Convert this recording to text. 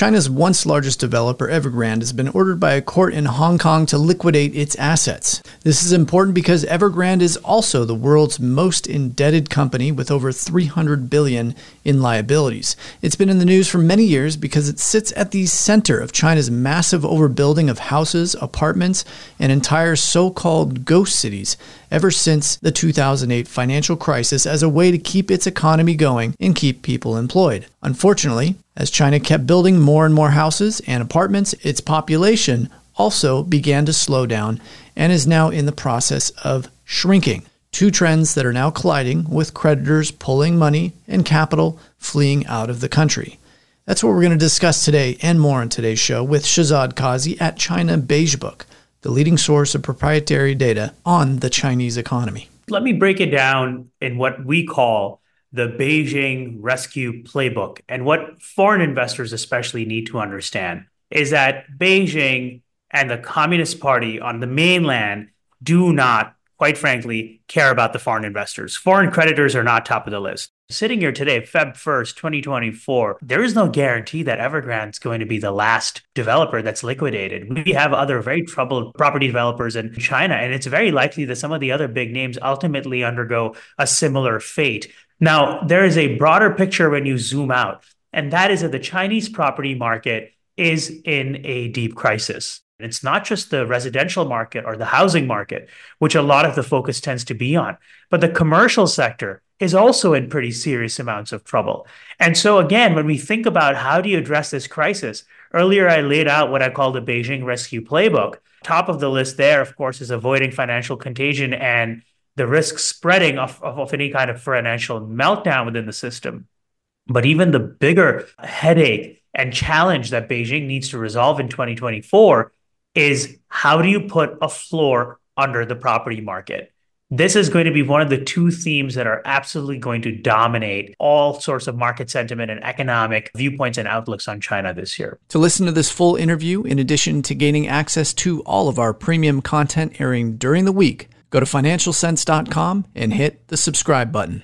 China's once largest developer, Evergrande, has been ordered by a court in Hong Kong to liquidate its assets. This is important because Evergrande is also the world's most indebted company with over 300 billion in liabilities. It's been in the news for many years because it sits at the center of China's massive overbuilding of houses, apartments, and entire so-called ghost cities ever since the 2008 financial crisis as a way to keep its economy going and keep people employed. Unfortunately, as China kept building more and more houses and apartments, its population also began to slow down and is now in the process of shrinking. Two trends that are now colliding with creditors pulling money and capital fleeing out of the country. That's what we're going to discuss today and more on today's show with Shehzad Qazi at China Beige Book the leading source of proprietary data on the Chinese economy. Let me break it down in what we call the Beijing Rescue Playbook. And what foreign investors especially need to understand is that Beijing and the Communist Party on the mainland do not, quite frankly, care about the foreign investors. Foreign creditors are not top of the list. Sitting here today, Feb 1st, 2024, there is no guarantee that Evergrande is going to be the last developer that's liquidated. We have other very troubled property developers in China, and it's very likely that some of the other big names ultimately undergo a similar fate. Now, there is a broader picture when you zoom out, and that is that the Chinese property market is in a deep crisis. It's not just the residential market or the housing market, which a lot of the focus tends to be on, but the commercial sector is also in pretty serious amounts of trouble. And so, again, when we think about how do you address this crisis, earlier I laid out what I call the Beijing Rescue Playbook. Top of the list there, of course, is avoiding financial contagion and the risk spreading of, of, of any kind of financial meltdown within the system. But even the bigger headache and challenge that Beijing needs to resolve in 2024 is how do you put a floor under the property market? This is going to be one of the two themes that are absolutely going to dominate all sorts of market sentiment and economic viewpoints and outlooks on China this year. To listen to this full interview, in addition to gaining access to all of our premium content airing during the week, go to financialsense.com and hit the subscribe button.